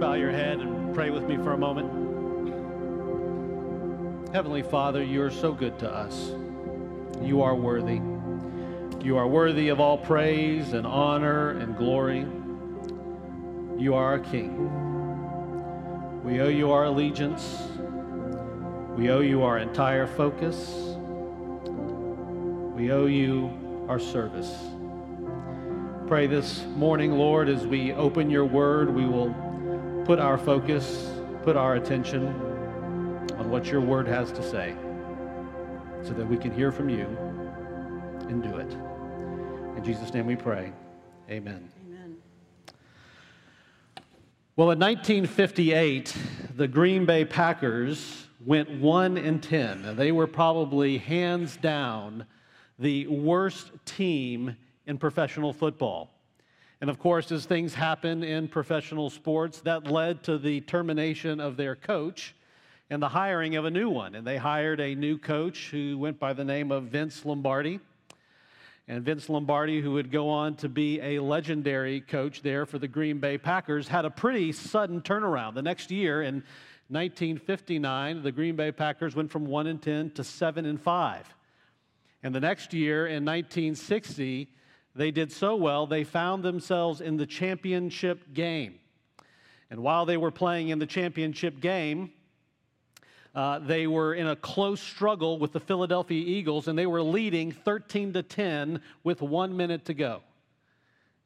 bow your head and pray with me for a moment? Heavenly Father, you are so good to us. You are worthy. You are worthy of all praise and honor and glory. You are our King. We owe you our allegiance. We owe you our entire focus. We owe you our service. Pray this morning, Lord, as we open your word, we will put our focus, put our attention on what your word has to say so that we can hear from you and do it. In Jesus' name we pray. Amen. Amen. Well, in 1958, the Green Bay Packers went 1 and 10, and they were probably hands down the worst team in professional football. And of course, as things happen in professional sports, that led to the termination of their coach and the hiring of a new one. And they hired a new coach who went by the name of Vince Lombardi. And Vince Lombardi, who would go on to be a legendary coach there for the Green Bay Packers, had a pretty sudden turnaround. The next year, in 1959, the Green Bay Packers went from 1 and 10 to 7 and 5. And the next year, in 1960, they did so well, they found themselves in the championship game. And while they were playing in the championship game, uh, they were in a close struggle with the Philadelphia Eagles, and they were leading 13 to 10 with one minute to go.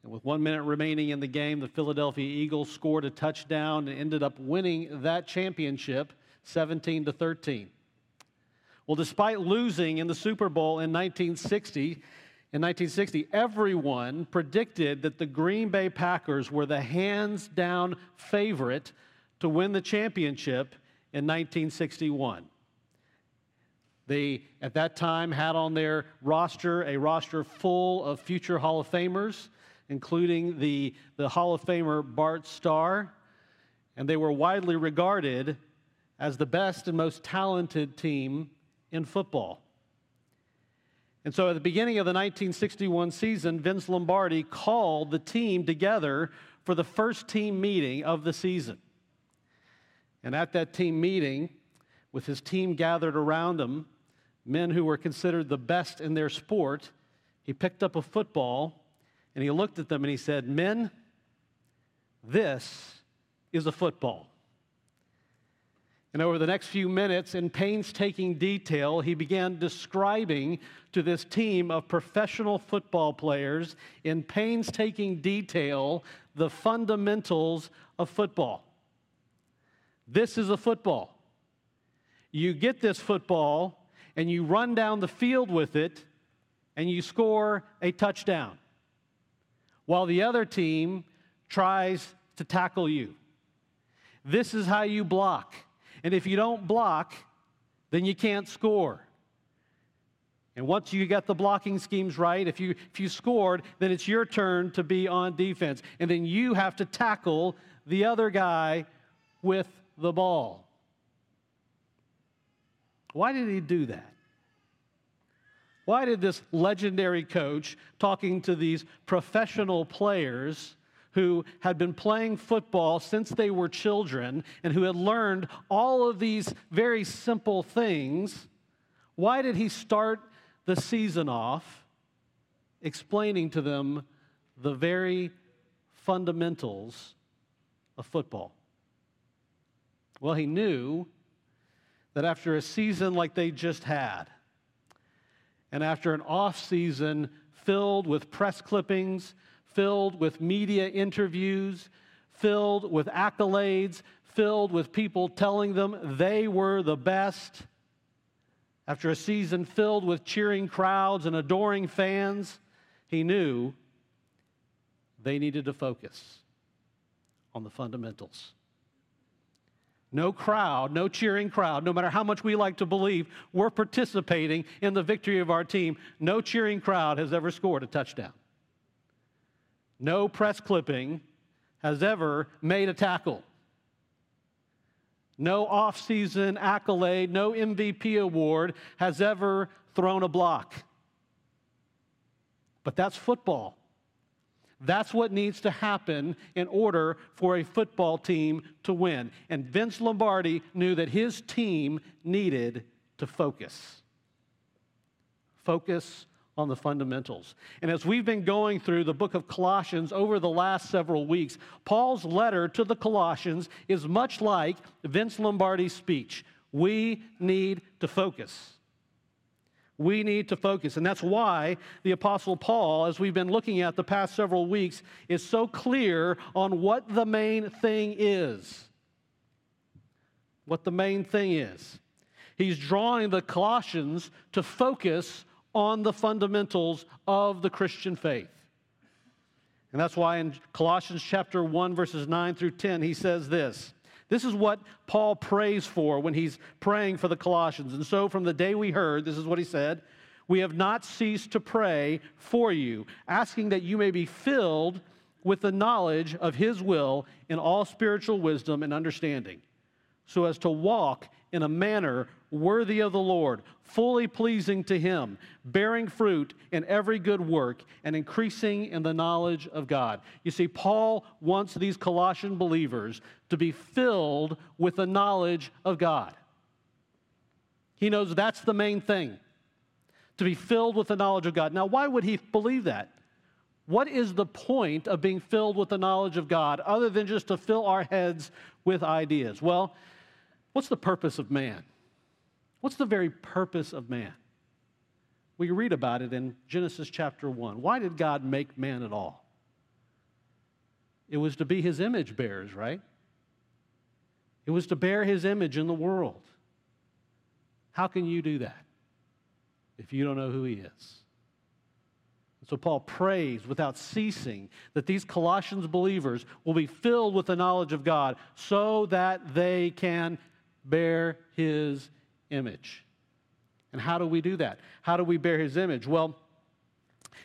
And with one minute remaining in the game, the Philadelphia Eagles scored a touchdown and ended up winning that championship 17 to 13. Well, despite losing in the Super Bowl in 1960, in 1960, everyone predicted that the Green Bay Packers were the hands down favorite to win the championship in 1961. They, at that time, had on their roster a roster full of future Hall of Famers, including the, the Hall of Famer Bart Starr, and they were widely regarded as the best and most talented team in football. And so at the beginning of the 1961 season, Vince Lombardi called the team together for the first team meeting of the season. And at that team meeting, with his team gathered around him, men who were considered the best in their sport, he picked up a football and he looked at them and he said, Men, this is a football. And over the next few minutes, in painstaking detail, he began describing to this team of professional football players in painstaking detail the fundamentals of football. This is a football. You get this football and you run down the field with it and you score a touchdown while the other team tries to tackle you. This is how you block. And if you don't block, then you can't score. And once you get the blocking schemes right, if you, if you scored, then it's your turn to be on defense. And then you have to tackle the other guy with the ball. Why did he do that? Why did this legendary coach, talking to these professional players, who had been playing football since they were children and who had learned all of these very simple things, why did he start the season off explaining to them the very fundamentals of football? Well, he knew that after a season like they just had, and after an off season filled with press clippings filled with media interviews, filled with accolades, filled with people telling them they were the best. After a season filled with cheering crowds and adoring fans, he knew they needed to focus on the fundamentals. No crowd, no cheering crowd, no matter how much we like to believe we're participating in the victory of our team, no cheering crowd has ever scored a touchdown. No press clipping has ever made a tackle. No off-season accolade, no MVP award has ever thrown a block. But that's football. That's what needs to happen in order for a football team to win. And Vince Lombardi knew that his team needed to focus. Focus on the fundamentals. And as we've been going through the book of Colossians over the last several weeks, Paul's letter to the Colossians is much like Vince Lombardi's speech. We need to focus. We need to focus. And that's why the Apostle Paul, as we've been looking at the past several weeks, is so clear on what the main thing is. What the main thing is. He's drawing the Colossians to focus on the fundamentals of the Christian faith. And that's why in Colossians chapter 1 verses 9 through 10 he says this. This is what Paul prays for when he's praying for the Colossians. And so from the day we heard, this is what he said, we have not ceased to pray for you, asking that you may be filled with the knowledge of his will in all spiritual wisdom and understanding, so as to walk in a manner worthy of the Lord, fully pleasing to Him, bearing fruit in every good work, and increasing in the knowledge of God. You see, Paul wants these Colossian believers to be filled with the knowledge of God. He knows that's the main thing to be filled with the knowledge of God. Now, why would he believe that? What is the point of being filled with the knowledge of God other than just to fill our heads with ideas? Well, what's the purpose of man? What's the very purpose of man? We read about it in Genesis chapter 1. Why did God make man at all? It was to be his image bearers, right? It was to bear his image in the world. How can you do that if you don't know who he is? So Paul prays without ceasing that these Colossians believers will be filled with the knowledge of God so that they can bear his image. And how do we do that? How do we bear his image? Well,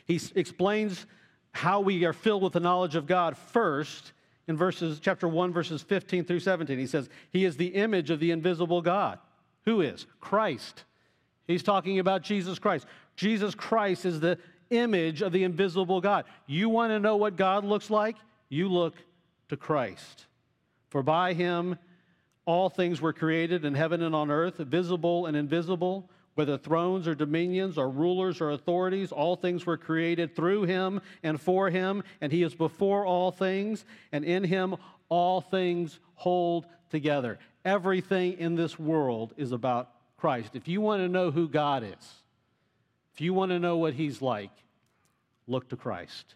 he explains how we are filled with the knowledge of God first in verses chapter 1 verses 15 through 17. He says, "He is the image of the invisible God." Who is? Christ. He's talking about Jesus Christ. Jesus Christ is the image of the invisible God. You want to know what God looks like? You look to Christ. For by him all things were created in heaven and on earth, visible and invisible, whether thrones or dominions or rulers or authorities, all things were created through him and for him, and he is before all things, and in him all things hold together. Everything in this world is about Christ. If you want to know who God is, if you want to know what he's like, look to Christ.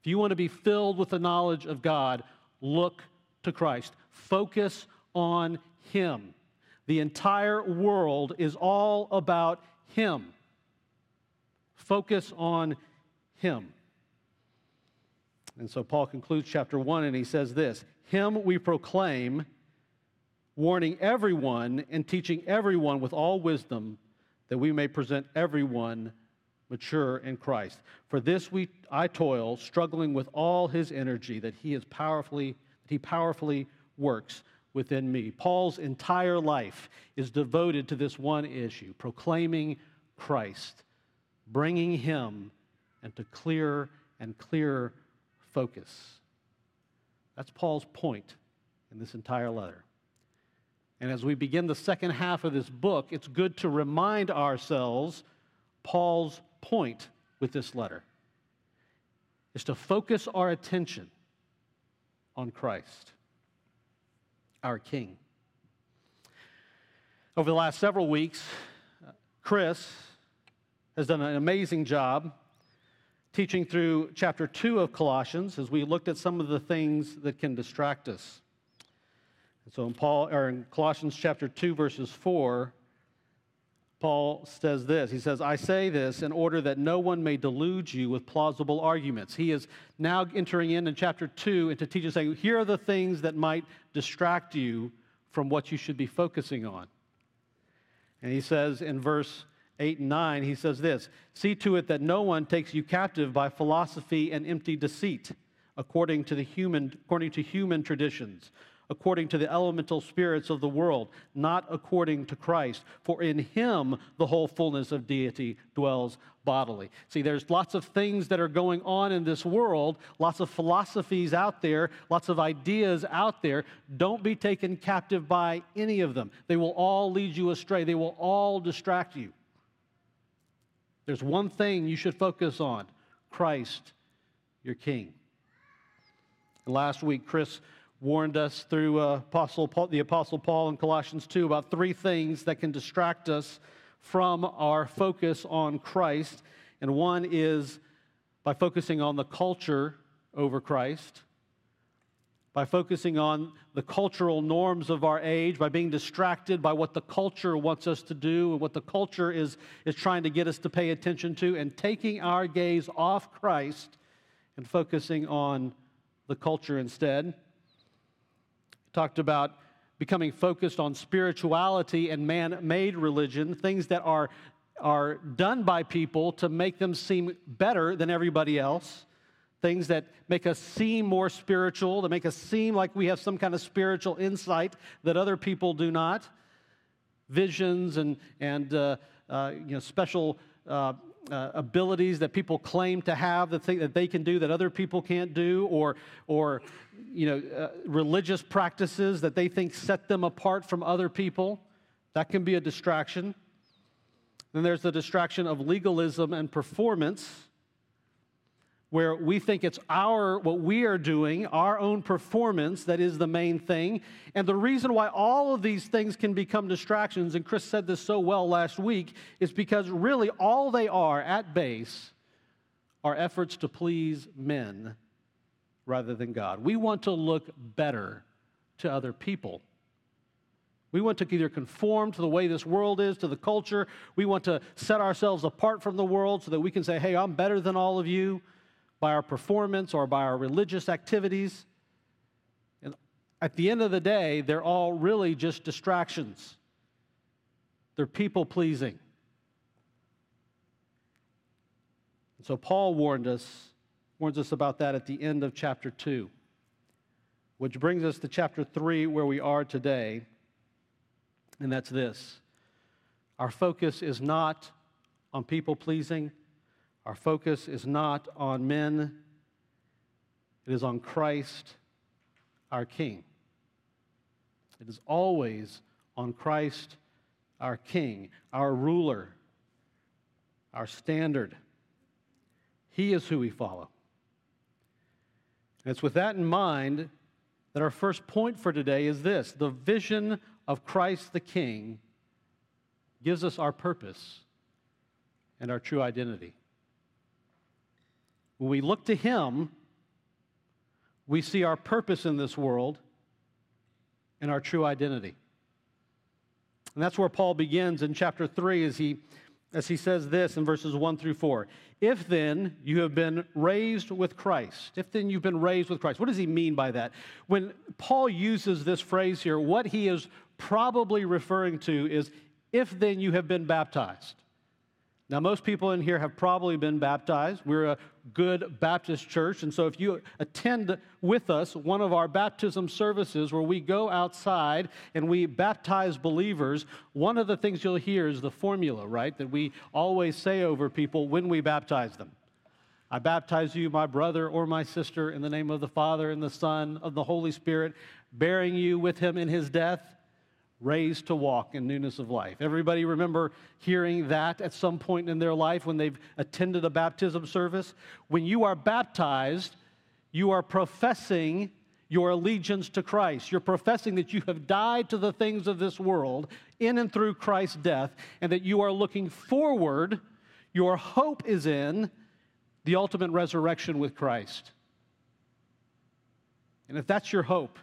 If you want to be filled with the knowledge of God, look to Christ. Focus on Him. The entire world is all about Him. Focus on Him. And so Paul concludes chapter 1 and he says this Him we proclaim, warning everyone and teaching everyone with all wisdom, that we may present everyone mature in Christ. For this we I toil, struggling with all his energy that he is powerfully that he powerfully works within me. Paul's entire life is devoted to this one issue proclaiming Christ, bringing him into clearer and clearer focus. That's Paul's point in this entire letter. And as we begin the second half of this book, it's good to remind ourselves Paul's point with this letter is to focus our attention on Christ our King. Over the last several weeks, Chris has done an amazing job teaching through chapter 2 of Colossians as we looked at some of the things that can distract us. And so in Paul or in Colossians chapter 2 verses 4 Paul says this. He says, I say this in order that no one may delude you with plausible arguments. He is now entering in in chapter 2 into teaching, saying, here are the things that might distract you from what you should be focusing on. And he says in verse 8 and 9, he says this See to it that no one takes you captive by philosophy and empty deceit, according to, the human, according to human traditions according to the elemental spirits of the world, not according to Christ. For in him the whole fullness of deity dwells bodily. See, there's lots of things that are going on in this world, lots of philosophies out there, lots of ideas out there. Don't be taken captive by any of them. They will all lead you astray, they will all distract you. There's one thing you should focus on Christ, your King. last week, Chris warned us through uh, Apostle Paul, the Apostle Paul in Colossians 2 about three things that can distract us from our focus on Christ. And one is by focusing on the culture over Christ, by focusing on the cultural norms of our age, by being distracted by what the culture wants us to do and what the culture is, is trying to get us to pay attention to, and taking our gaze off Christ and focusing on the culture instead talked about becoming focused on spirituality and man made religion, things that are, are done by people to make them seem better than everybody else, things that make us seem more spiritual, that make us seem like we have some kind of spiritual insight that other people do not, visions and, and uh, uh, you know, special. Uh, uh, abilities that people claim to have, the thing that they can do that other people can't do, or, or you know, uh, religious practices that they think set them apart from other people. That can be a distraction. Then there's the distraction of legalism and performance where we think it's our what we are doing our own performance that is the main thing. And the reason why all of these things can become distractions and chris said this so well last week is because really all they are at base are efforts to please men rather than god. We want to look better to other people. We want to either conform to the way this world is, to the culture. We want to set ourselves apart from the world so that we can say, hey, I'm better than all of you by our performance or by our religious activities. And at the end of the day, they're all really just distractions. They're people pleasing. And so Paul warned us, warns us about that at the end of chapter 2, which brings us to chapter 3, where we are today. And that's this our focus is not on people pleasing, our focus is not on men, it is on Christ, our King. It is always on Christ, our King, our ruler, our standard. He is who we follow. And it's with that in mind that our first point for today is this the vision of Christ the King gives us our purpose and our true identity. When we look to Him, we see our purpose in this world and our true identity. And that's where Paul begins in chapter 3 as he, as he says this in verses 1 through 4. If then you have been raised with Christ, if then you've been raised with Christ, what does he mean by that? When Paul uses this phrase here, what he is probably referring to is if then you have been baptized. Now, most people in here have probably been baptized. We're a good Baptist church. And so, if you attend with us one of our baptism services where we go outside and we baptize believers, one of the things you'll hear is the formula, right? That we always say over people when we baptize them. I baptize you, my brother or my sister, in the name of the Father and the Son of the Holy Spirit, bearing you with him in his death raised to walk in newness of life. Everybody remember hearing that at some point in their life when they've attended a baptism service? When you are baptized, you are professing your allegiance to Christ. You're professing that you have died to the things of this world in and through Christ's death, and that you are looking forward, your hope is in the ultimate resurrection with Christ. And if that's your hope,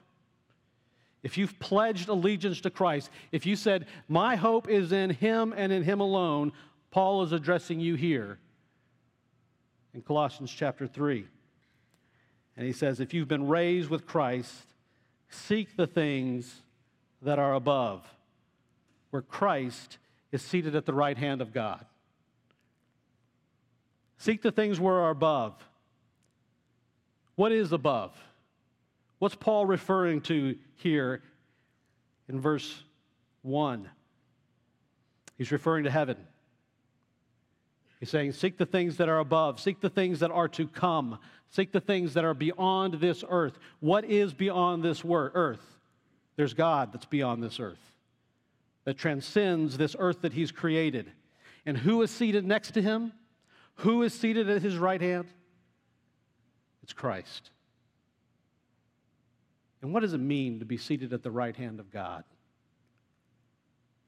if you've pledged allegiance to Christ, if you said, My hope is in Him and in Him alone, Paul is addressing you here in Colossians chapter 3. And he says, If you've been raised with Christ, seek the things that are above, where Christ is seated at the right hand of God. Seek the things where are above. What is above? What's Paul referring to here in verse 1? He's referring to heaven. He's saying, Seek the things that are above, seek the things that are to come, seek the things that are beyond this earth. What is beyond this earth? There's God that's beyond this earth, that transcends this earth that He's created. And who is seated next to Him? Who is seated at His right hand? It's Christ. And what does it mean to be seated at the right hand of God?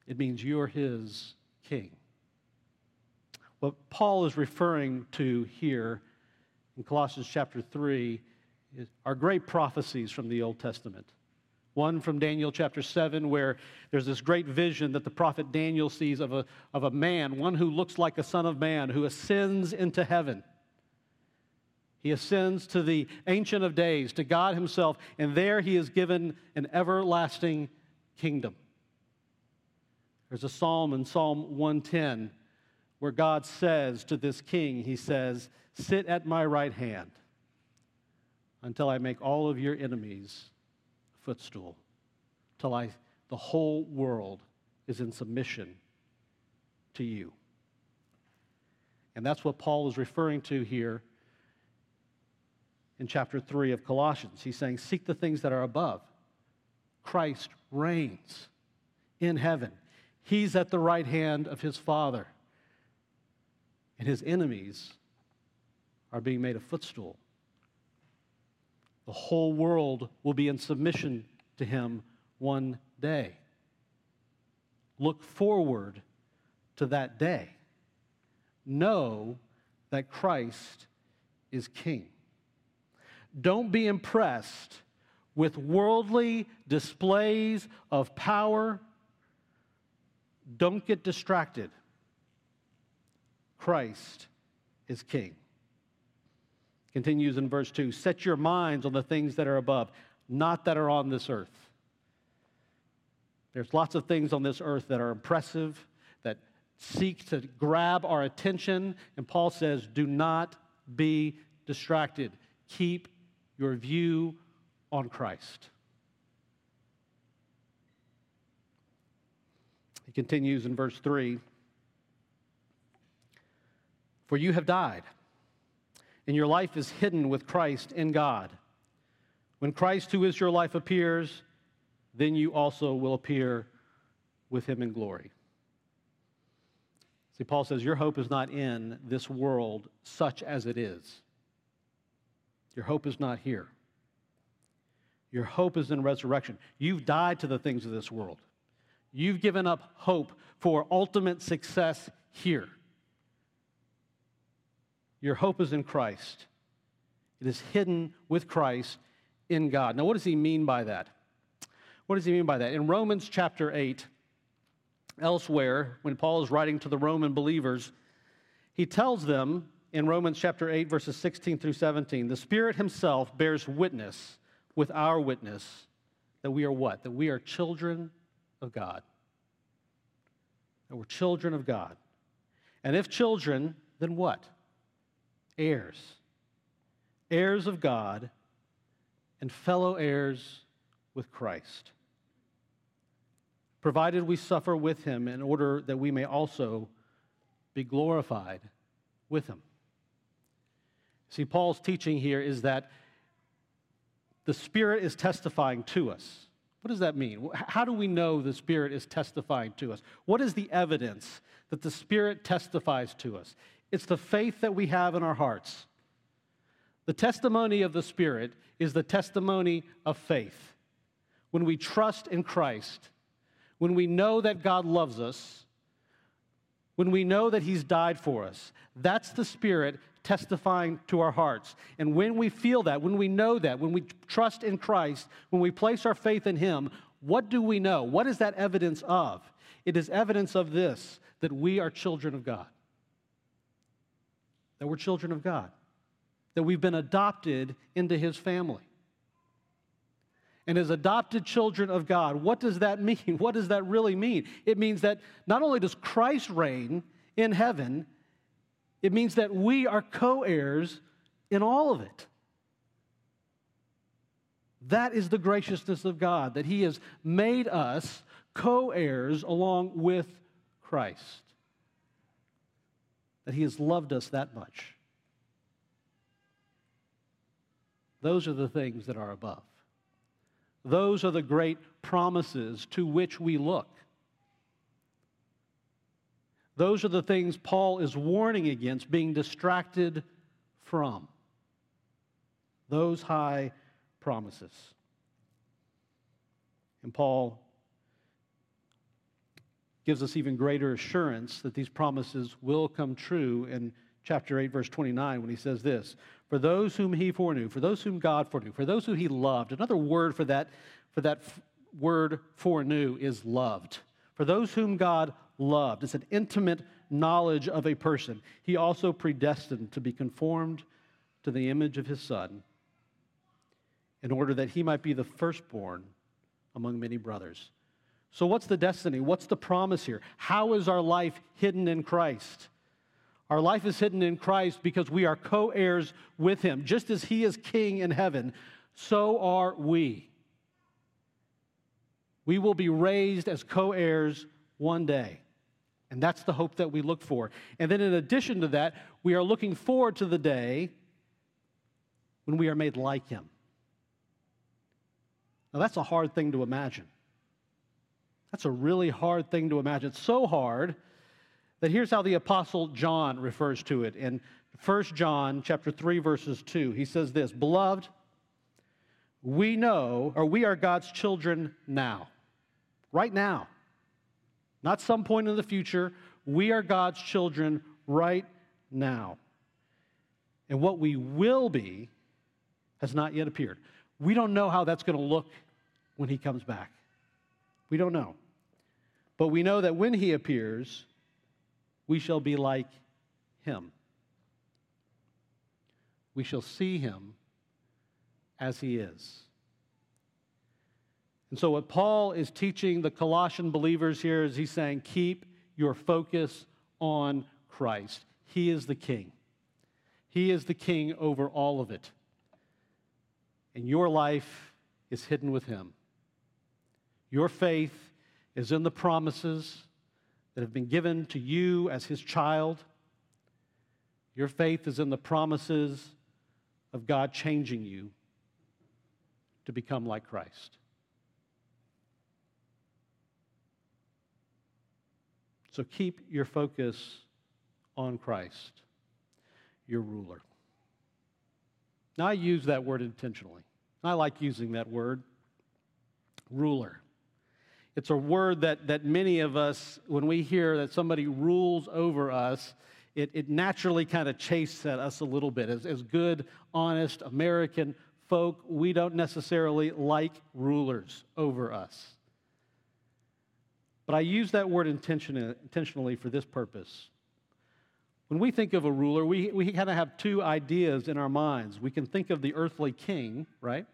It means you're His king. What Paul is referring to here in Colossians chapter 3 are great prophecies from the Old Testament. One from Daniel chapter 7, where there's this great vision that the prophet Daniel sees of a, of a man, one who looks like a son of man, who ascends into heaven. He ascends to the Ancient of Days, to God Himself, and there He is given an everlasting kingdom. There's a psalm in Psalm 110 where God says to this king, He says, Sit at my right hand until I make all of your enemies a footstool till I, the whole world is in submission to you. And that's what Paul is referring to here in chapter 3 of Colossians. He's saying, Seek the things that are above. Christ reigns in heaven, He's at the right hand of His Father, and His enemies are being made a footstool the whole world will be in submission to him one day. Look forward to that day. Know that Christ is king. Don't be impressed with worldly displays of power. Don't get distracted. Christ is king. Continues in verse 2 Set your minds on the things that are above, not that are on this earth. There's lots of things on this earth that are impressive, that seek to grab our attention. And Paul says, Do not be distracted. Keep your view on Christ. He continues in verse 3 For you have died and your life is hidden with Christ in God. When Christ, who is your life, appears, then you also will appear with him in glory. See, Paul says, Your hope is not in this world such as it is. Your hope is not here. Your hope is in resurrection. You've died to the things of this world. You've given up hope for ultimate success here. Your hope is in Christ. It is hidden with Christ in God. Now, what does he mean by that? What does he mean by that? In Romans chapter 8, elsewhere, when Paul is writing to the Roman believers, he tells them in Romans chapter 8, verses 16 through 17, the Spirit Himself bears witness with our witness that we are what? That we are children of God. That we're children of God. And if children, then what? heirs, heirs of God, and fellow heirs with Christ, provided we suffer with him in order that we may also be glorified with him. See, Paul's teaching here is that the Spirit is testifying to us. What does that mean? How do we know the Spirit is testifying to us? What is the evidence that the Spirit testifies to us? It's the faith that we have in our hearts. The testimony of the Spirit is the testimony of faith. When we trust in Christ, when we know that God loves us, when we know that He's died for us, that's the Spirit testifying to our hearts. And when we feel that, when we know that, when we trust in Christ, when we place our faith in Him, what do we know? What is that evidence of? It is evidence of this that we are children of God that we're children of God, that we've been adopted into his family. And as adopted children of God, what does that mean? What does that really mean? It means that not only does Christ reign in heaven, it means that we are co heirs in all of it. That is the graciousness of God, that He has made us co heirs along with Christ, that He has loved us that much. Those are the things that are above. Those are the great promises to which we look. Those are the things Paul is warning against being distracted from. Those high promises. And Paul gives us even greater assurance that these promises will come true in chapter 8, verse 29, when he says this For those whom he foreknew, for those whom God foreknew, for those who he loved. Another word for that, for that f- word foreknew is loved. For those whom God loved, it's an intimate knowledge of a person. He also predestined to be conformed to the image of his Son in order that he might be the firstborn among many brothers. So, what's the destiny? What's the promise here? How is our life hidden in Christ? Our life is hidden in Christ because we are co heirs with him. Just as he is king in heaven, so are we. We will be raised as co heirs one day. And that's the hope that we look for. And then, in addition to that, we are looking forward to the day when we are made like him. Now, that's a hard thing to imagine. That's a really hard thing to imagine. It's so hard that here's how the apostle John refers to it in 1 John chapter 3 verses 2. He says this, "Beloved, we know or we are God's children now. Right now. Not some point in the future. We are God's children right now. And what we will be has not yet appeared. We don't know how that's going to look when he comes back. We don't know. But we know that when he appears, we shall be like him. We shall see him as he is. And so, what Paul is teaching the Colossian believers here is he's saying, keep your focus on Christ. He is the king, he is the king over all of it. And your life is hidden with him. Your faith is in the promises that have been given to you as his child. Your faith is in the promises of God changing you to become like Christ. So keep your focus on Christ, your ruler. Now, I use that word intentionally. I like using that word, ruler. It's a word that, that many of us, when we hear that somebody rules over us, it, it naturally kind of chastes at us a little bit. As, as good, honest American folk, we don't necessarily like rulers over us. But I use that word intention, intentionally for this purpose. When we think of a ruler, we, we kind of have two ideas in our minds. We can think of the earthly king, right?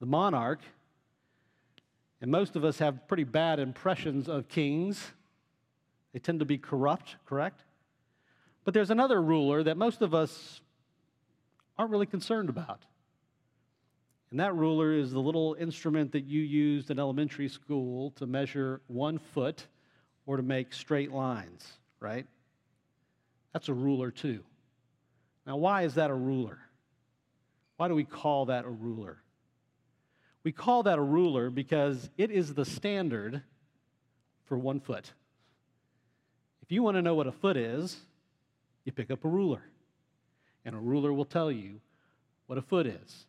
The monarch, and most of us have pretty bad impressions of kings. They tend to be corrupt, correct? But there's another ruler that most of us aren't really concerned about. And that ruler is the little instrument that you used in elementary school to measure one foot or to make straight lines, right? That's a ruler too. Now, why is that a ruler? Why do we call that a ruler? We call that a ruler because it is the standard for one foot. If you want to know what a foot is, you pick up a ruler, and a ruler will tell you what a foot is.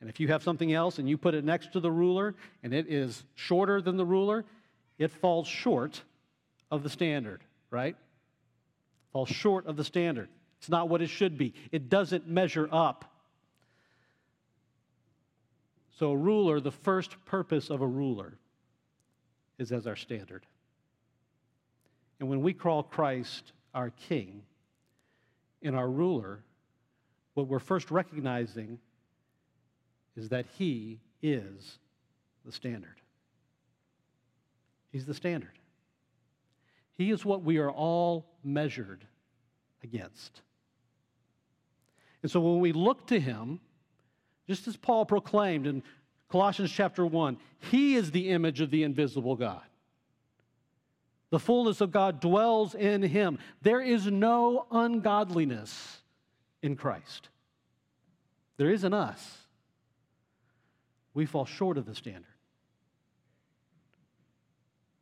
And if you have something else and you put it next to the ruler and it is shorter than the ruler, it falls short of the standard, right? Falls short of the standard. It's not what it should be. It doesn't measure up. So, a ruler, the first purpose of a ruler is as our standard. And when we call Christ our king and our ruler, what we're first recognizing is that he is the standard. He's the standard. He is what we are all measured against. And so when we look to him, Just as Paul proclaimed in Colossians chapter 1, he is the image of the invisible God. The fullness of God dwells in him. There is no ungodliness in Christ. There is in us. We fall short of the standard.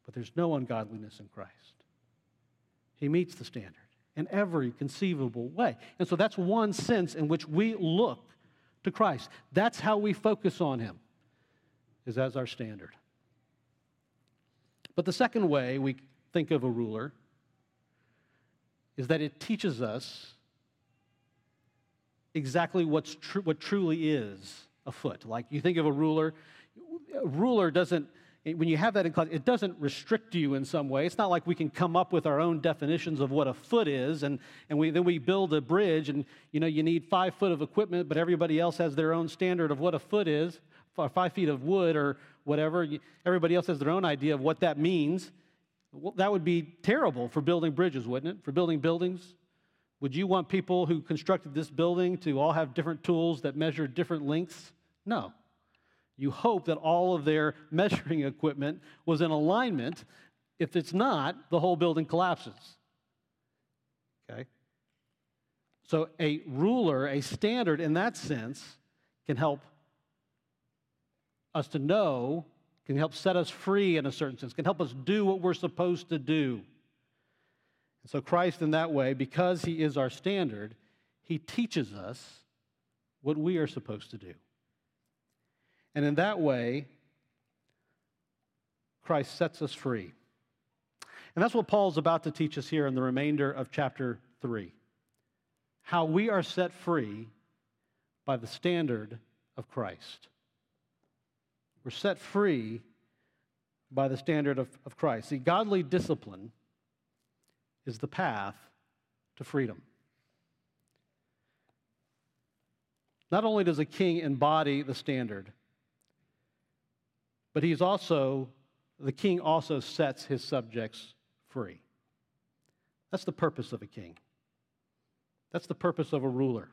But there's no ungodliness in Christ. He meets the standard in every conceivable way. And so that's one sense in which we look to Christ. That's how we focus on him, is as our standard. But the second way we think of a ruler is that it teaches us exactly what's tr- what truly is a foot. Like you think of a ruler, a ruler doesn't, when you have that in class, it doesn't restrict you in some way. It's not like we can come up with our own definitions of what a foot is, and, and we, then we build a bridge, and you know you need five foot of equipment, but everybody else has their own standard of what a foot is, five feet of wood or whatever. Everybody else has their own idea of what that means. Well, that would be terrible for building bridges, wouldn't it? For building buildings. Would you want people who constructed this building to all have different tools that measure different lengths? No. You hope that all of their measuring equipment was in alignment. If it's not, the whole building collapses. Okay? So, a ruler, a standard in that sense, can help us to know can help set us free in a certain sense, can help us do what we're supposed to do. And so, Christ, in that way, because He is our standard, He teaches us what we are supposed to do. And in that way, Christ sets us free. And that's what Paul's about to teach us here in the remainder of chapter 3 how we are set free by the standard of Christ. We're set free by the standard of, of Christ. See, godly discipline is the path to freedom. Not only does a king embody the standard, but he's also, the king also sets his subjects free. That's the purpose of a king. That's the purpose of a ruler.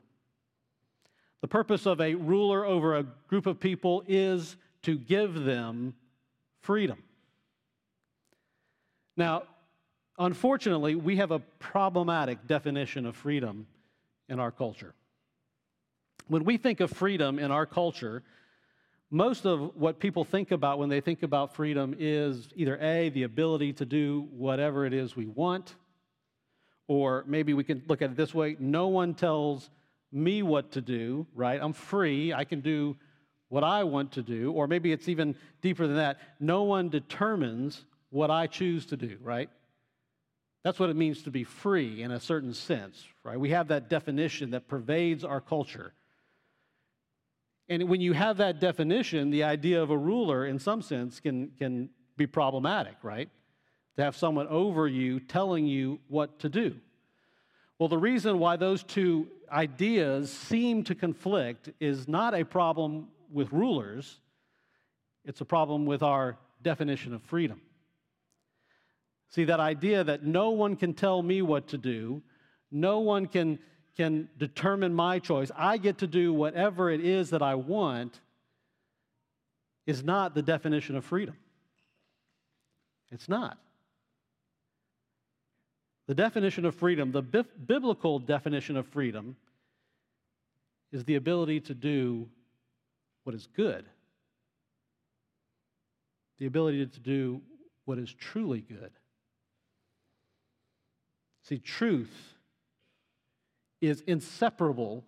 The purpose of a ruler over a group of people is to give them freedom. Now, unfortunately, we have a problematic definition of freedom in our culture. When we think of freedom in our culture, most of what people think about when they think about freedom is either A, the ability to do whatever it is we want, or maybe we can look at it this way no one tells me what to do, right? I'm free, I can do what I want to do, or maybe it's even deeper than that. No one determines what I choose to do, right? That's what it means to be free in a certain sense, right? We have that definition that pervades our culture. And when you have that definition, the idea of a ruler, in some sense, can, can be problematic, right? To have someone over you telling you what to do. Well, the reason why those two ideas seem to conflict is not a problem with rulers, it's a problem with our definition of freedom. See, that idea that no one can tell me what to do, no one can, can determine my choice, I get to do whatever it is that I want, is not the definition of freedom. It's not. The definition of freedom, the biblical definition of freedom, is the ability to do what is good, the ability to do what is truly good. See, truth is inseparable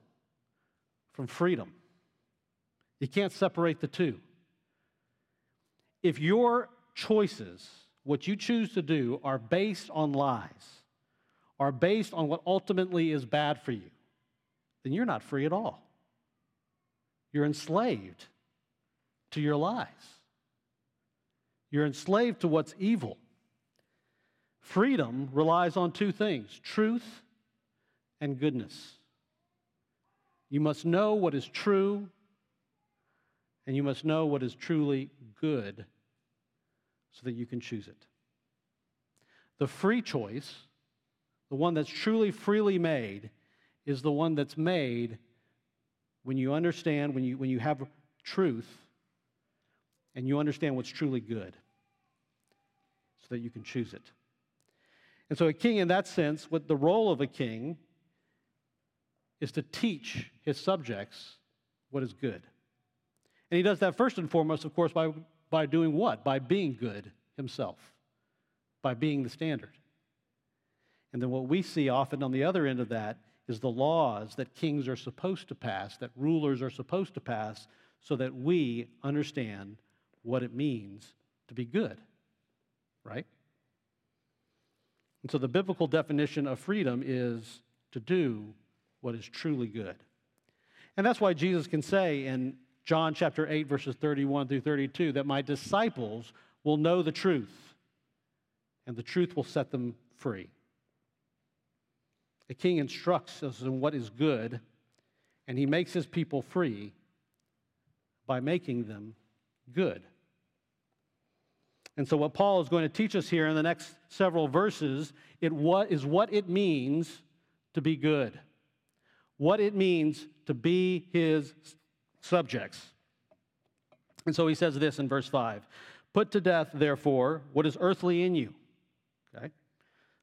from freedom. You can't separate the two. If your choices, what you choose to do, are based on lies, are based on what ultimately is bad for you, then you're not free at all. You're enslaved to your lies. You're enslaved to what's evil. Freedom relies on two things truth and goodness. You must know what is true, and you must know what is truly good so that you can choose it. The free choice, the one that's truly freely made, is the one that's made when you understand, when you, when you have truth, and you understand what's truly good so that you can choose it. And so, a king, in that sense, what the role of a king is to teach his subjects what is good. And he does that first and foremost, of course, by, by doing what? By being good himself, by being the standard. And then what we see often on the other end of that is the laws that kings are supposed to pass, that rulers are supposed to pass, so that we understand what it means to be good, right? And so the biblical definition of freedom is to do what is truly good. And that's why Jesus can say in John chapter 8, verses 31 through 32, that my disciples will know the truth, and the truth will set them free. The king instructs us in what is good, and he makes his people free by making them good. And so, what Paul is going to teach us here in the next several verses it what, is what it means to be good, what it means to be his subjects. And so he says this in verse 5 Put to death, therefore, what is earthly in you okay?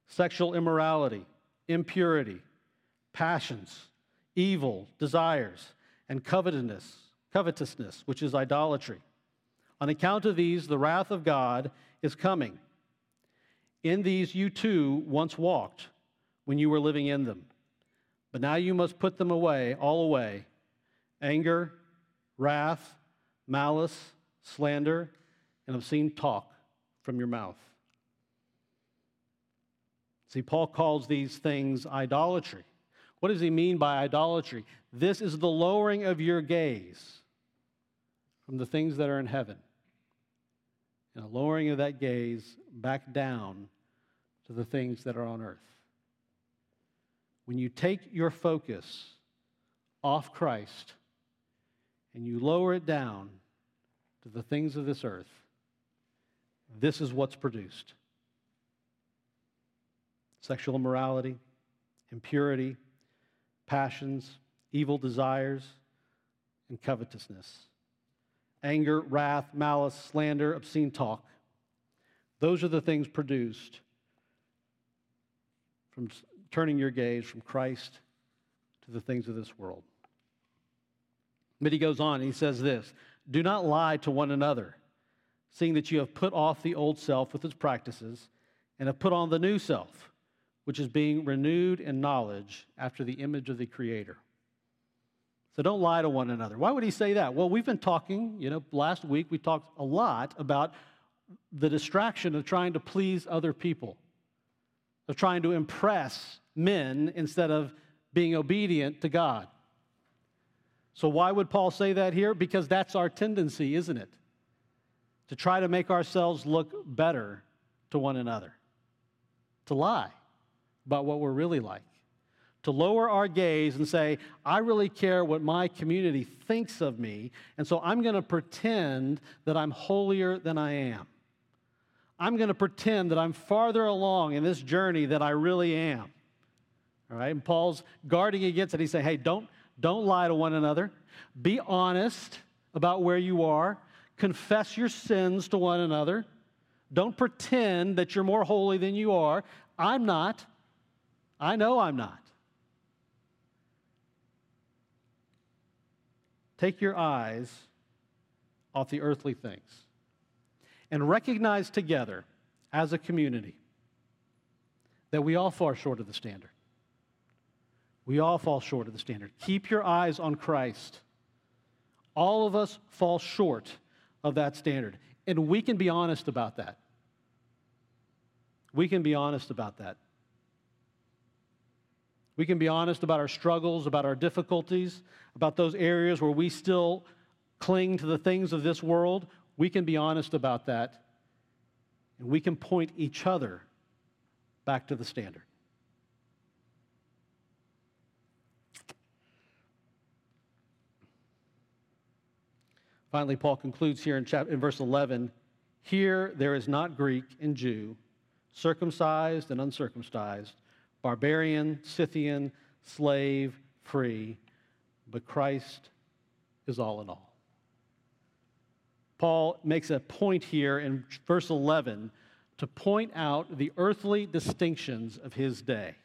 sexual immorality, impurity, passions, evil desires, and covetousness, covetousness, which is idolatry. On account of these, the wrath of God is coming. In these you too once walked when you were living in them. But now you must put them away, all away anger, wrath, malice, slander, and obscene talk from your mouth. See, Paul calls these things idolatry. What does he mean by idolatry? This is the lowering of your gaze from the things that are in heaven and a lowering of that gaze back down to the things that are on earth. When you take your focus off Christ and you lower it down to the things of this earth, this is what's produced sexual immorality, impurity, passions, evil desires, and covetousness anger, wrath, malice, slander, obscene talk. Those are the things produced from turning your gaze from Christ to the things of this world. But he goes on, he says this Do not lie to one another, seeing that you have put off the old self with its practices and have put on the new self, which is being renewed in knowledge after the image of the Creator. So don't lie to one another. Why would he say that? Well, we've been talking, you know, last week we talked a lot about the distraction of trying to please other people, of trying to impress men instead of being obedient to God. So, why would Paul say that here? Because that's our tendency, isn't it? To try to make ourselves look better to one another, to lie about what we're really like to lower our gaze and say, I really care what my community thinks of me, and so I'm going to pretend that I'm holier than I am. I'm going to pretend that I'm farther along in this journey than I really am. All right? And Paul's guarding against it. He said, hey, don't, don't lie to one another. Be honest about where you are. Confess your sins to one another. Don't pretend that you're more holy than you are. I'm not. I know I'm not. Take your eyes off the earthly things and recognize together as a community that we all fall short of the standard. We all fall short of the standard. Keep your eyes on Christ. All of us fall short of that standard. And we can be honest about that. We can be honest about that. We can be honest about our struggles, about our difficulties, about those areas where we still cling to the things of this world. We can be honest about that. And we can point each other back to the standard. Finally, Paul concludes here in, chapter, in verse 11 Here there is not Greek and Jew, circumcised and uncircumcised barbarian, Scythian, slave, free, but Christ is all in all. Paul makes a point here in verse 11 to point out the earthly distinctions of his day.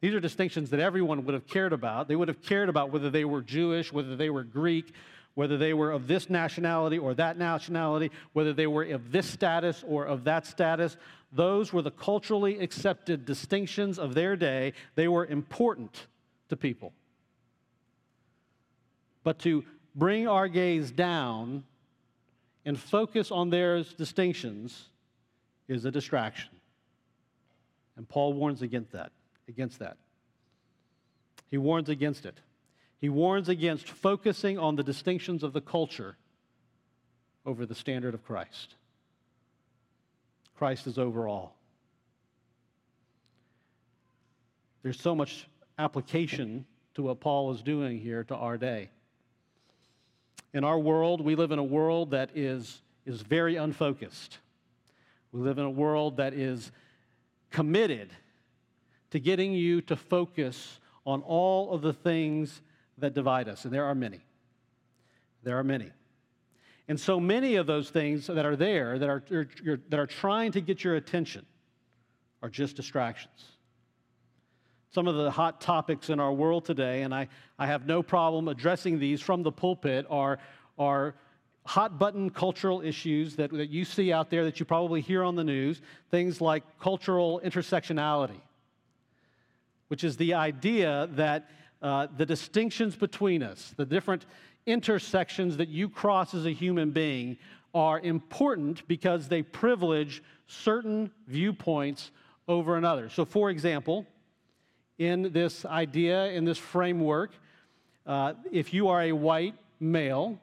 These are distinctions that everyone would have cared about. They would have cared about whether they were Jewish, whether they were Greek, whether they were of this nationality or that nationality, whether they were of this status or of that status. Those were the culturally accepted distinctions of their day. They were important to people. But to bring our gaze down and focus on their distinctions is a distraction. And Paul warns against that, against that. He warns against it. He warns against focusing on the distinctions of the culture over the standard of Christ. Christ is over all. There's so much application to what Paul is doing here to our day. In our world, we live in a world that is, is very unfocused. We live in a world that is committed to getting you to focus on all of the things that divide us, and there are many. There are many. And so many of those things that are there, that are, that are trying to get your attention, are just distractions. Some of the hot topics in our world today, and I, I have no problem addressing these from the pulpit, are, are hot button cultural issues that, that you see out there that you probably hear on the news. Things like cultural intersectionality, which is the idea that uh, the distinctions between us, the different intersections that you cross as a human being, are important because they privilege certain viewpoints over another. So, for example, in this idea, in this framework, uh, if you are a white male,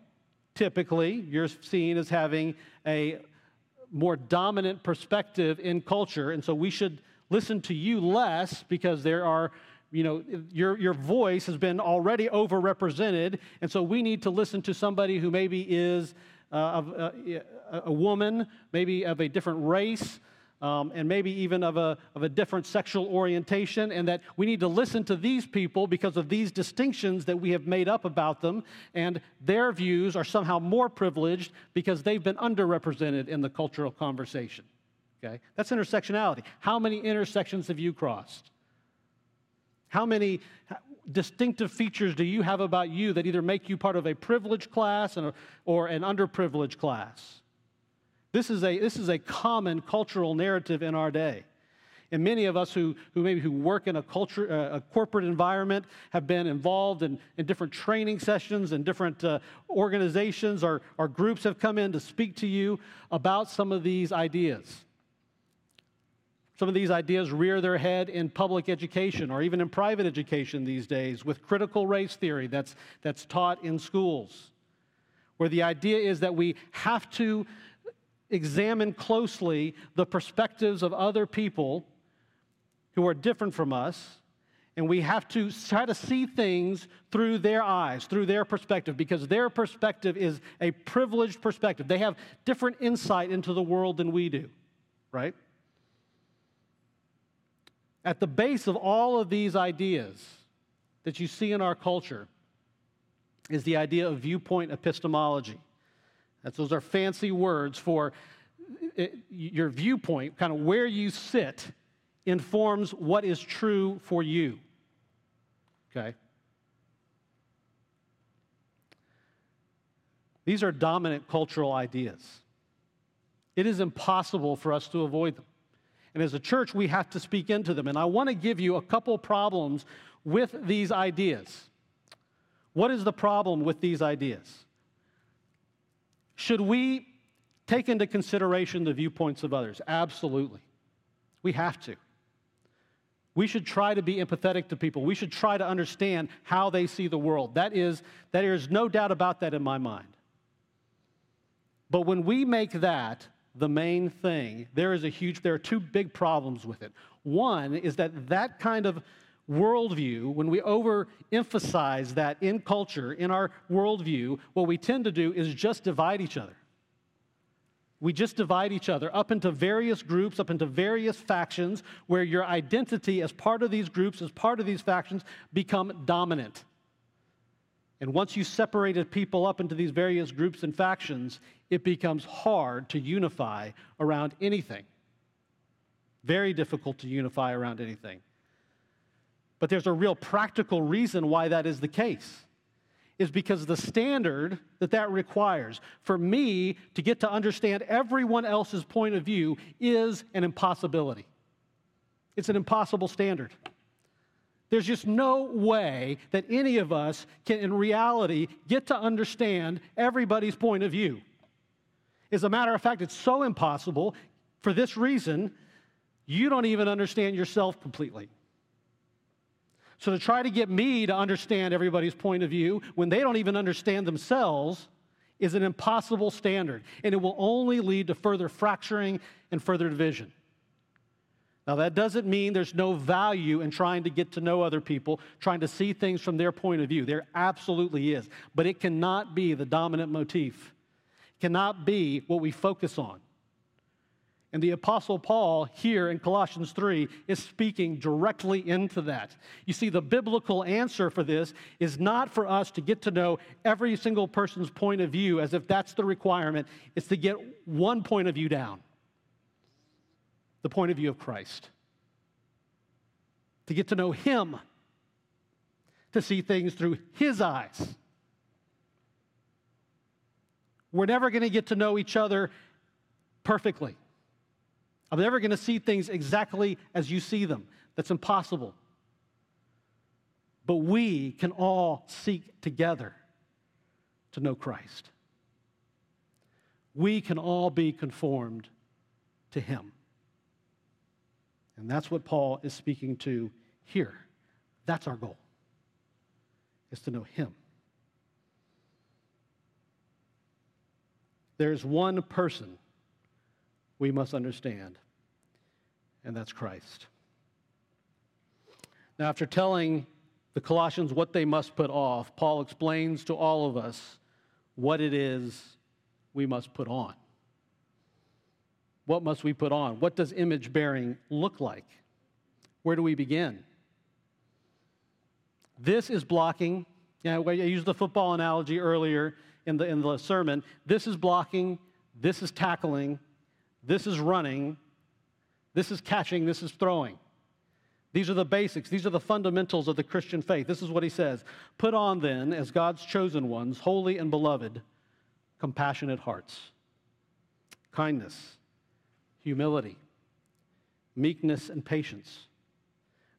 typically you're seen as having a more dominant perspective in culture, and so we should listen to you less because there are you know, your, your voice has been already overrepresented, and so we need to listen to somebody who maybe is uh, uh, a, a, woman, maybe of a different race, um, and maybe even of a, of a different sexual orientation, and that we need to listen to these people because of these distinctions that we have made up about them, and their views are somehow more privileged because they've been underrepresented in the cultural conversation. Okay? That's intersectionality. How many intersections have you crossed? How many distinctive features do you have about you that either make you part of a privileged class or an underprivileged class? This is a, this is a common cultural narrative in our day. And many of us who, who maybe who work in a culture, uh, a corporate environment, have been involved in, in different training sessions and different uh, organizations or, or groups have come in to speak to you about some of these ideas. Some of these ideas rear their head in public education or even in private education these days with critical race theory that's, that's taught in schools, where the idea is that we have to examine closely the perspectives of other people who are different from us, and we have to try to see things through their eyes, through their perspective, because their perspective is a privileged perspective. They have different insight into the world than we do, right? At the base of all of these ideas that you see in our culture is the idea of viewpoint epistemology. That's, those are fancy words for it, your viewpoint, kind of where you sit, informs what is true for you. Okay? These are dominant cultural ideas. It is impossible for us to avoid them. And as a church, we have to speak into them. And I want to give you a couple problems with these ideas. What is the problem with these ideas? Should we take into consideration the viewpoints of others? Absolutely. We have to. We should try to be empathetic to people. We should try to understand how they see the world. That is, there is no doubt about that in my mind. But when we make that the main thing, there is a huge, there are two big problems with it. One is that that kind of worldview, when we overemphasize that in culture, in our worldview, what we tend to do is just divide each other. We just divide each other up into various groups, up into various factions, where your identity as part of these groups, as part of these factions, become dominant. And once you separated people up into these various groups and factions, it becomes hard to unify around anything. Very difficult to unify around anything. But there's a real practical reason why that is the case. Is because the standard that that requires for me to get to understand everyone else's point of view is an impossibility. It's an impossible standard. There's just no way that any of us can, in reality, get to understand everybody's point of view. As a matter of fact, it's so impossible for this reason, you don't even understand yourself completely. So, to try to get me to understand everybody's point of view when they don't even understand themselves is an impossible standard, and it will only lead to further fracturing and further division. Now, that doesn't mean there's no value in trying to get to know other people, trying to see things from their point of view. There absolutely is. But it cannot be the dominant motif, it cannot be what we focus on. And the Apostle Paul here in Colossians 3 is speaking directly into that. You see, the biblical answer for this is not for us to get to know every single person's point of view as if that's the requirement, it's to get one point of view down the point of view of Christ, to get to know Him, to see things through His eyes. We're never going to get to know each other perfectly. I'm never going to see things exactly as you see them. That's impossible. But we can all seek together to know Christ. We can all be conformed to Him. And that's what Paul is speaking to here. That's our goal, is to know him. There's one person we must understand, and that's Christ. Now, after telling the Colossians what they must put off, Paul explains to all of us what it is we must put on. What must we put on? What does image bearing look like? Where do we begin? This is blocking. Yeah, I used the football analogy earlier in the, in the sermon. This is blocking. This is tackling. This is running. This is catching. This is throwing. These are the basics. These are the fundamentals of the Christian faith. This is what he says Put on then, as God's chosen ones, holy and beloved, compassionate hearts, kindness humility, meekness, and patience,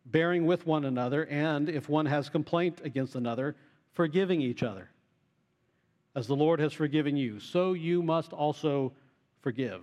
bearing with one another, and if one has complaint against another, forgiving each other. As the Lord has forgiven you, so you must also forgive.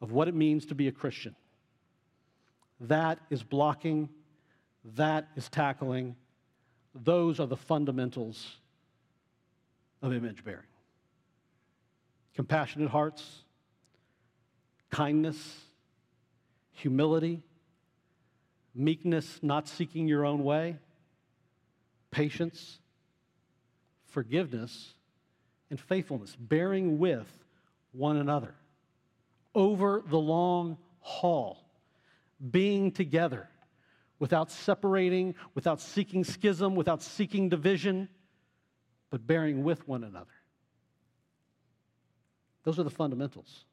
of what it means to be a Christian. That is blocking, that is tackling. Those are the fundamentals of image bearing. Compassionate hearts kindness, humility, meekness, not seeking your own way, patience, forgiveness, and faithfulness, bearing with one another over the long haul, being together without separating, without seeking schism, without seeking division, but bearing with one another. Those are the fundamentals.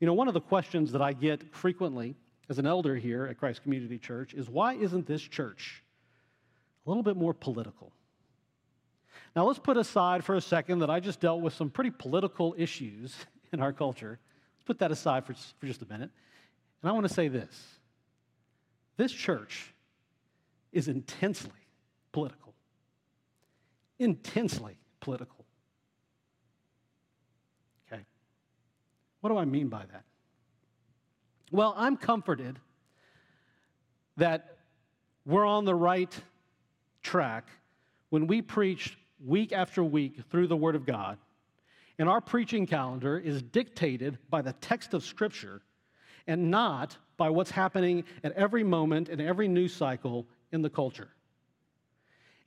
You know, one of the questions that I get frequently as an elder here at Christ Community Church is why isn't this church a little bit more political? Now, let's put aside for a second that I just dealt with some pretty political issues in our culture. Let's put that aside for, for just a minute. And I want to say this this church is intensely political. Intensely political. Okay. What do I mean by that? Well, I'm comforted that we're on the right track when we preach week after week through the Word of God, and our preaching calendar is dictated by the text of Scripture and not by what's happening at every moment in every news cycle in the culture.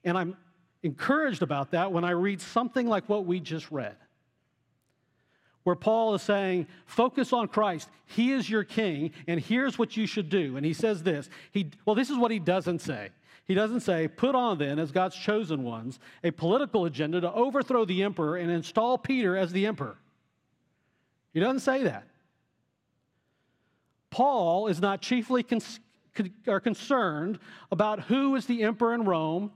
And I'm encouraged about that when I read something like what we just read, where Paul is saying, Focus on Christ. He is your king, and here's what you should do. And he says this. He, well, this is what he doesn't say. He doesn't say, Put on then, as God's chosen ones, a political agenda to overthrow the emperor and install Peter as the emperor. He doesn't say that. Paul is not chiefly cons- are concerned about who is the emperor in Rome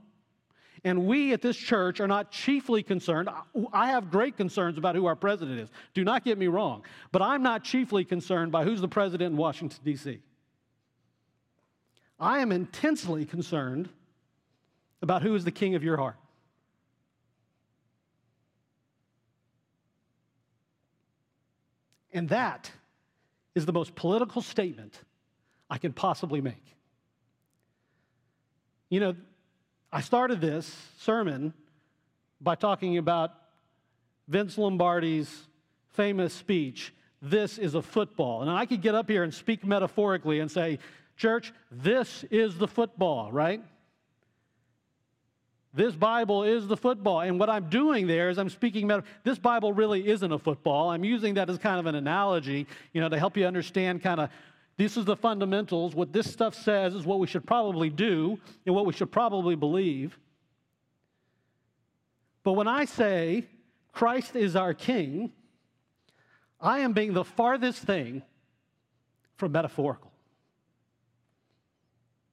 and we at this church are not chiefly concerned. I have great concerns about who our president is. Do not get me wrong. But I'm not chiefly concerned by who's the president in Washington, D.C. I am intensely concerned about who is the king of your heart. And that is the most political statement I can possibly make. You know, I started this sermon by talking about Vince Lombardi's famous speech, This is a football. And I could get up here and speak metaphorically and say, Church, this is the football, right? This Bible is the football. And what I'm doing there is I'm speaking, about this Bible really isn't a football. I'm using that as kind of an analogy, you know, to help you understand kind of this is the fundamentals. What this stuff says is what we should probably do and what we should probably believe. But when I say Christ is our King, I am being the farthest thing from metaphorical.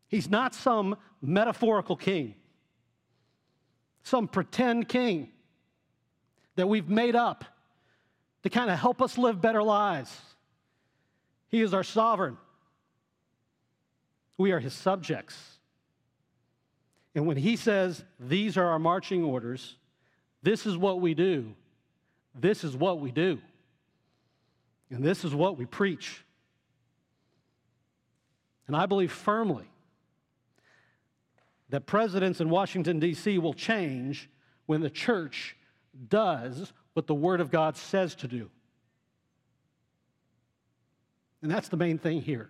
He's not some metaphorical king, some pretend king that we've made up to kind of help us live better lives. He is our sovereign. We are his subjects. And when he says, These are our marching orders, this is what we do, this is what we do, and this is what we preach. And I believe firmly that presidents in Washington, D.C. will change when the church does what the Word of God says to do. And that's the main thing here.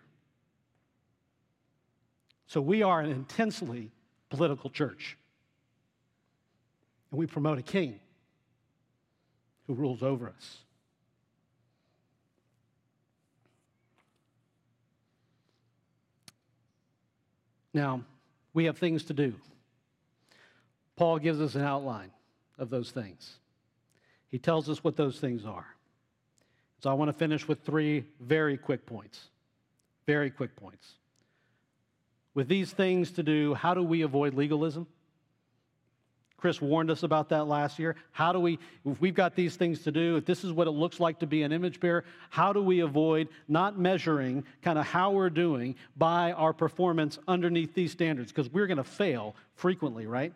So we are an intensely political church. And we promote a king who rules over us. Now, we have things to do. Paul gives us an outline of those things. He tells us what those things are. So I want to finish with three very quick points. Very quick points. With these things to do, how do we avoid legalism? Chris warned us about that last year. How do we, if we've got these things to do, if this is what it looks like to be an image bearer, how do we avoid not measuring kind of how we're doing by our performance underneath these standards? Because we're going to fail frequently, right?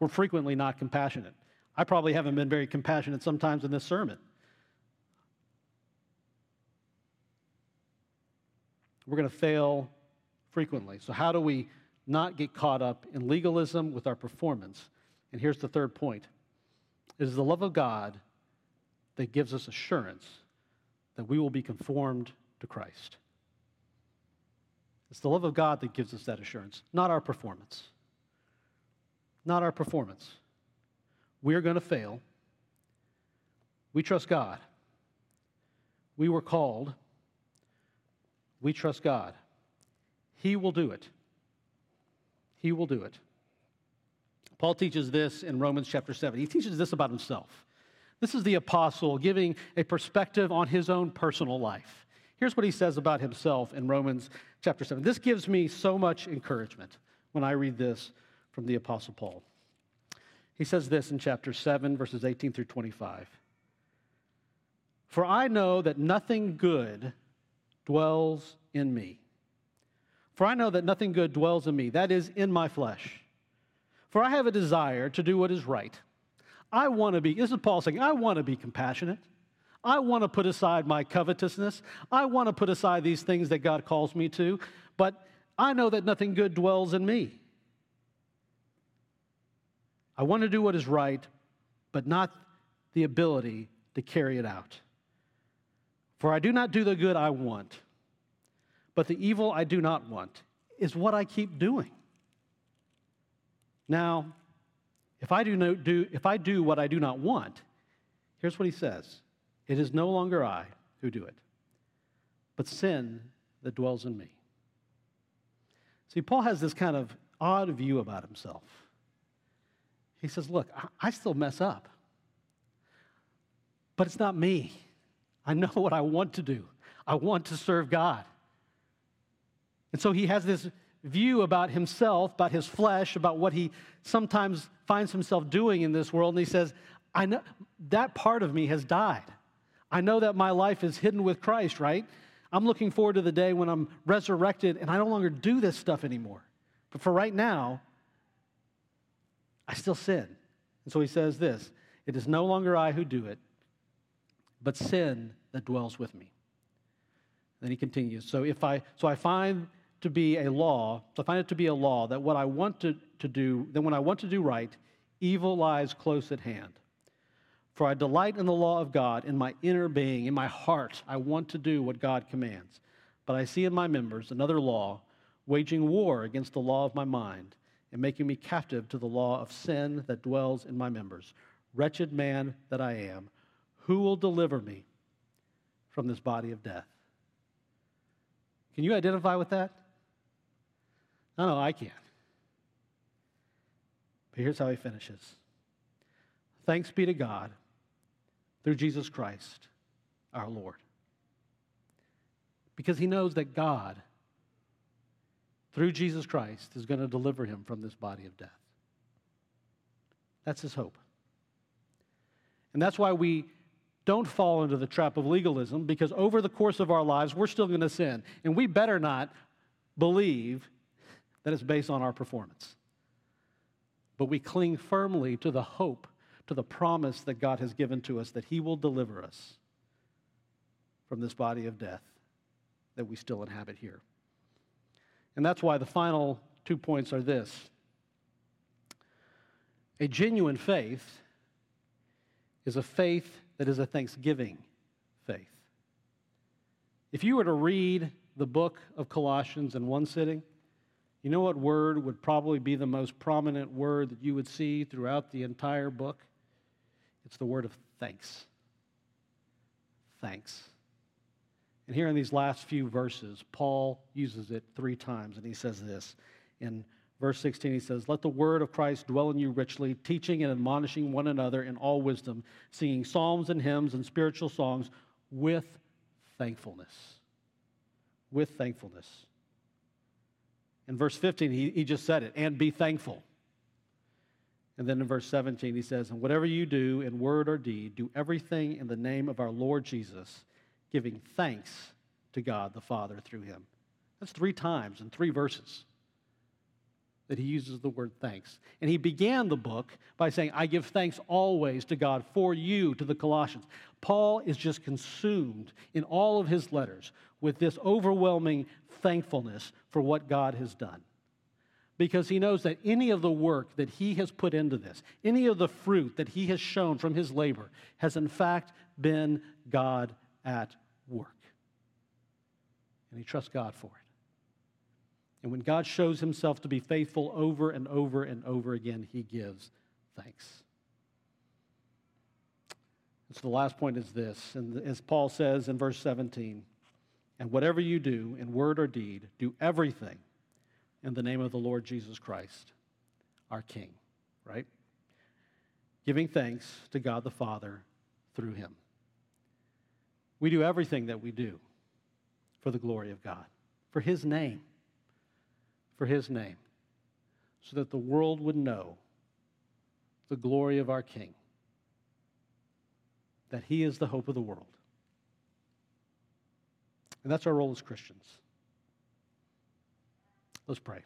We're frequently not compassionate. I probably haven't been very compassionate sometimes in this sermon. We're going to fail frequently. So, how do we not get caught up in legalism with our performance? And here's the third point it is the love of God that gives us assurance that we will be conformed to Christ. It's the love of God that gives us that assurance, not our performance. Not our performance. We're going to fail. We trust God. We were called we trust God. He will do it. He will do it. Paul teaches this in Romans chapter 7. He teaches this about himself. This is the apostle giving a perspective on his own personal life. Here's what he says about himself in Romans chapter 7. This gives me so much encouragement when I read this from the apostle Paul. He says this in chapter 7, verses 18 through 25. For I know that nothing good dwells in me. For I know that nothing good dwells in me, that is, in my flesh. For I have a desire to do what is right. I want to be, this is Paul saying, I want to be compassionate. I want to put aside my covetousness. I want to put aside these things that God calls me to, but I know that nothing good dwells in me. I want to do what is right, but not the ability to carry it out. For I do not do the good I want, but the evil I do not want is what I keep doing. Now, if I do, no, do, if I do what I do not want, here's what he says It is no longer I who do it, but sin that dwells in me. See, Paul has this kind of odd view about himself. He says, Look, I still mess up, but it's not me. I know what I want to do. I want to serve God. And so he has this view about himself, about his flesh, about what he sometimes finds himself doing in this world. And he says, I know that part of me has died. I know that my life is hidden with Christ, right? I'm looking forward to the day when I'm resurrected and I no longer do this stuff anymore. But for right now, I still sin. And so he says this It is no longer I who do it, but sin that dwells with me. Then he continues. So if I so I find to be a law, I find it to be a law that what I want to, to do, that when I want to do right, evil lies close at hand. For I delight in the law of God in my inner being, in my heart. I want to do what God commands. But I see in my members another law, waging war against the law of my mind and making me captive to the law of sin that dwells in my members. Wretched man that I am, who will deliver me from this body of death? Can you identify with that? No, no, I can't. But here's how he finishes Thanks be to God through Jesus Christ, our Lord. Because he knows that God through Jesus Christ, is going to deliver him from this body of death. That's his hope. And that's why we don't fall into the trap of legalism, because over the course of our lives, we're still going to sin. And we better not believe that it's based on our performance. But we cling firmly to the hope, to the promise that God has given to us that he will deliver us from this body of death that we still inhabit here. And that's why the final two points are this a genuine faith is a faith that is a thanksgiving faith. If you were to read the book of Colossians in one sitting, you know what word would probably be the most prominent word that you would see throughout the entire book? It's the word of thanks. Thanks. And here in these last few verses, Paul uses it three times, and he says this. In verse 16, he says, Let the word of Christ dwell in you richly, teaching and admonishing one another in all wisdom, singing psalms and hymns and spiritual songs with thankfulness. With thankfulness. In verse 15, he, he just said it, and be thankful. And then in verse 17, he says, And whatever you do in word or deed, do everything in the name of our Lord Jesus giving thanks to God the Father through him. That's three times in three verses that he uses the word thanks. And he began the book by saying, I give thanks always to God for you, to the Colossians. Paul is just consumed in all of his letters with this overwhelming thankfulness for what God has done. Because he knows that any of the work that he has put into this, any of the fruit that he has shown from his labor, has in fact been God at work. And he trusts God for it. And when God shows himself to be faithful over and over and over again, he gives thanks. And so the last point is this, and as Paul says in verse 17, and whatever you do in word or deed, do everything in the name of the Lord Jesus Christ, our King, right? Giving thanks to God the Father through him. We do everything that we do for the glory of God, for His name, for His name, so that the world would know the glory of our King, that He is the hope of the world. And that's our role as Christians. Let's pray.